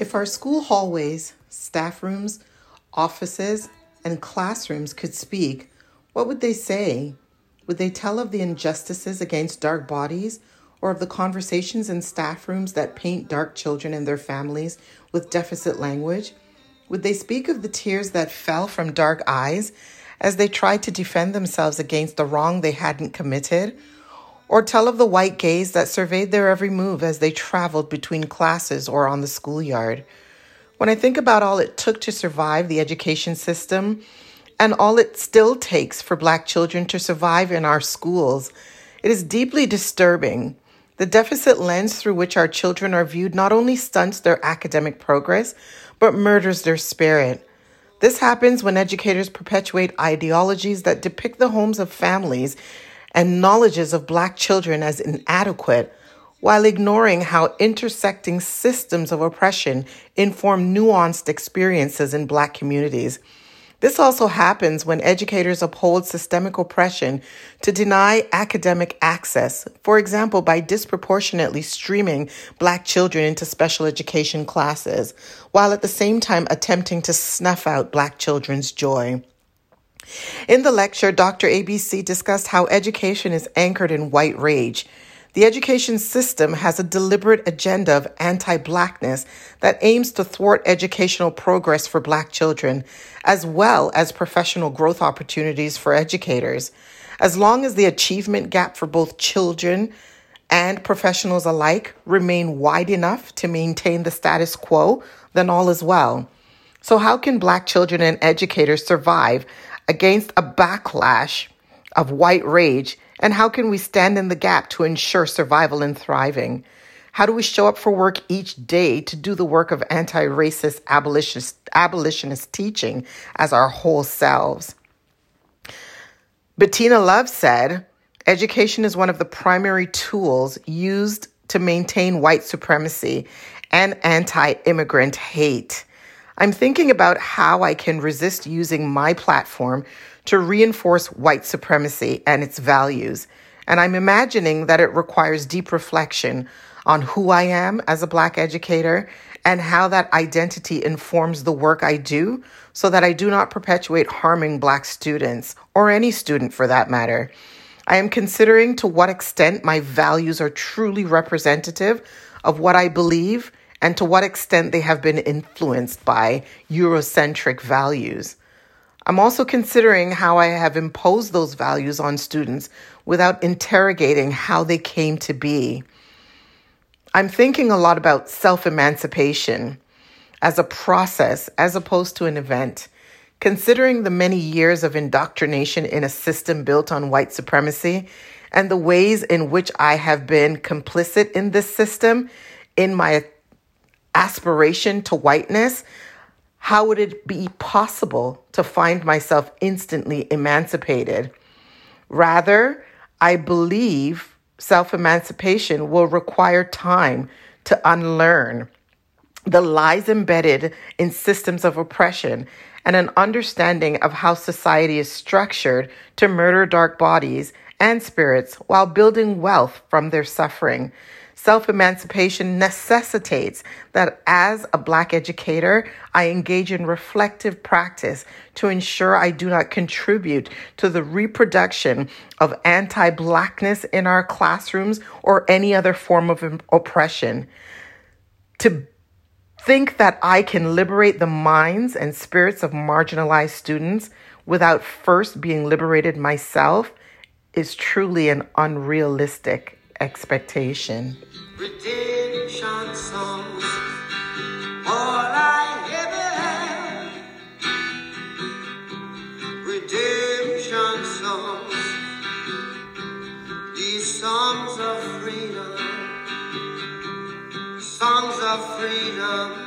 If our school hallways, staff rooms, offices, and classrooms could speak, what would they say? Would they tell of the injustices against dark bodies or of the conversations in staff rooms that paint dark children and their families with deficit language? Would they speak of the tears that fell from dark eyes as they tried to defend themselves against the wrong they hadn't committed? Or tell of the white gaze that surveyed their every move as they traveled between classes or on the schoolyard? When I think about all it took to survive the education system and all it still takes for Black children to survive in our schools, it is deeply disturbing. The deficit lens through which our children are viewed not only stunts their academic progress, but murders their spirit. This happens when educators perpetuate ideologies that depict the homes of families and knowledges of Black children as inadequate, while ignoring how intersecting systems of oppression inform nuanced experiences in Black communities. This also happens when educators uphold systemic oppression to deny academic access, for example, by disproportionately streaming Black children into special education classes, while at the same time attempting to snuff out Black children's joy. In the lecture, Dr. ABC discussed how education is anchored in white rage. The education system has a deliberate agenda of anti Blackness that aims to thwart educational progress for Black children, as well as professional growth opportunities for educators. As long as the achievement gap for both children and professionals alike remain wide enough to maintain the status quo, then all is well. So, how can Black children and educators survive against a backlash of white rage? And how can we stand in the gap to ensure survival and thriving? How do we show up for work each day to do the work of anti racist abolitionist, abolitionist teaching as our whole selves? Bettina Love said, Education is one of the primary tools used to maintain white supremacy and anti immigrant hate. I'm thinking about how I can resist using my platform to reinforce white supremacy and its values. And I'm imagining that it requires deep reflection on who I am as a Black educator and how that identity informs the work I do so that I do not perpetuate harming Black students or any student for that matter. I am considering to what extent my values are truly representative of what I believe and to what extent they have been influenced by Eurocentric values. I'm also considering how I have imposed those values on students without interrogating how they came to be. I'm thinking a lot about self emancipation as a process as opposed to an event. Considering the many years of indoctrination in a system built on white supremacy and the ways in which I have been complicit in this system in my aspiration to whiteness, how would it be possible to find myself instantly emancipated? Rather, I believe self emancipation will require time to unlearn the lies embedded in systems of oppression and an understanding of how society is structured to murder dark bodies and spirits while building wealth from their suffering. Self emancipation necessitates that as a Black educator, I engage in reflective practice to ensure I do not contribute to the reproduction of anti Blackness in our classrooms or any other form of oppression. To think that I can liberate the minds and spirits of marginalized students without first being liberated myself is truly an unrealistic expectation. Redemption songs, all I ever had. Redemption songs, these songs of freedom, songs of freedom.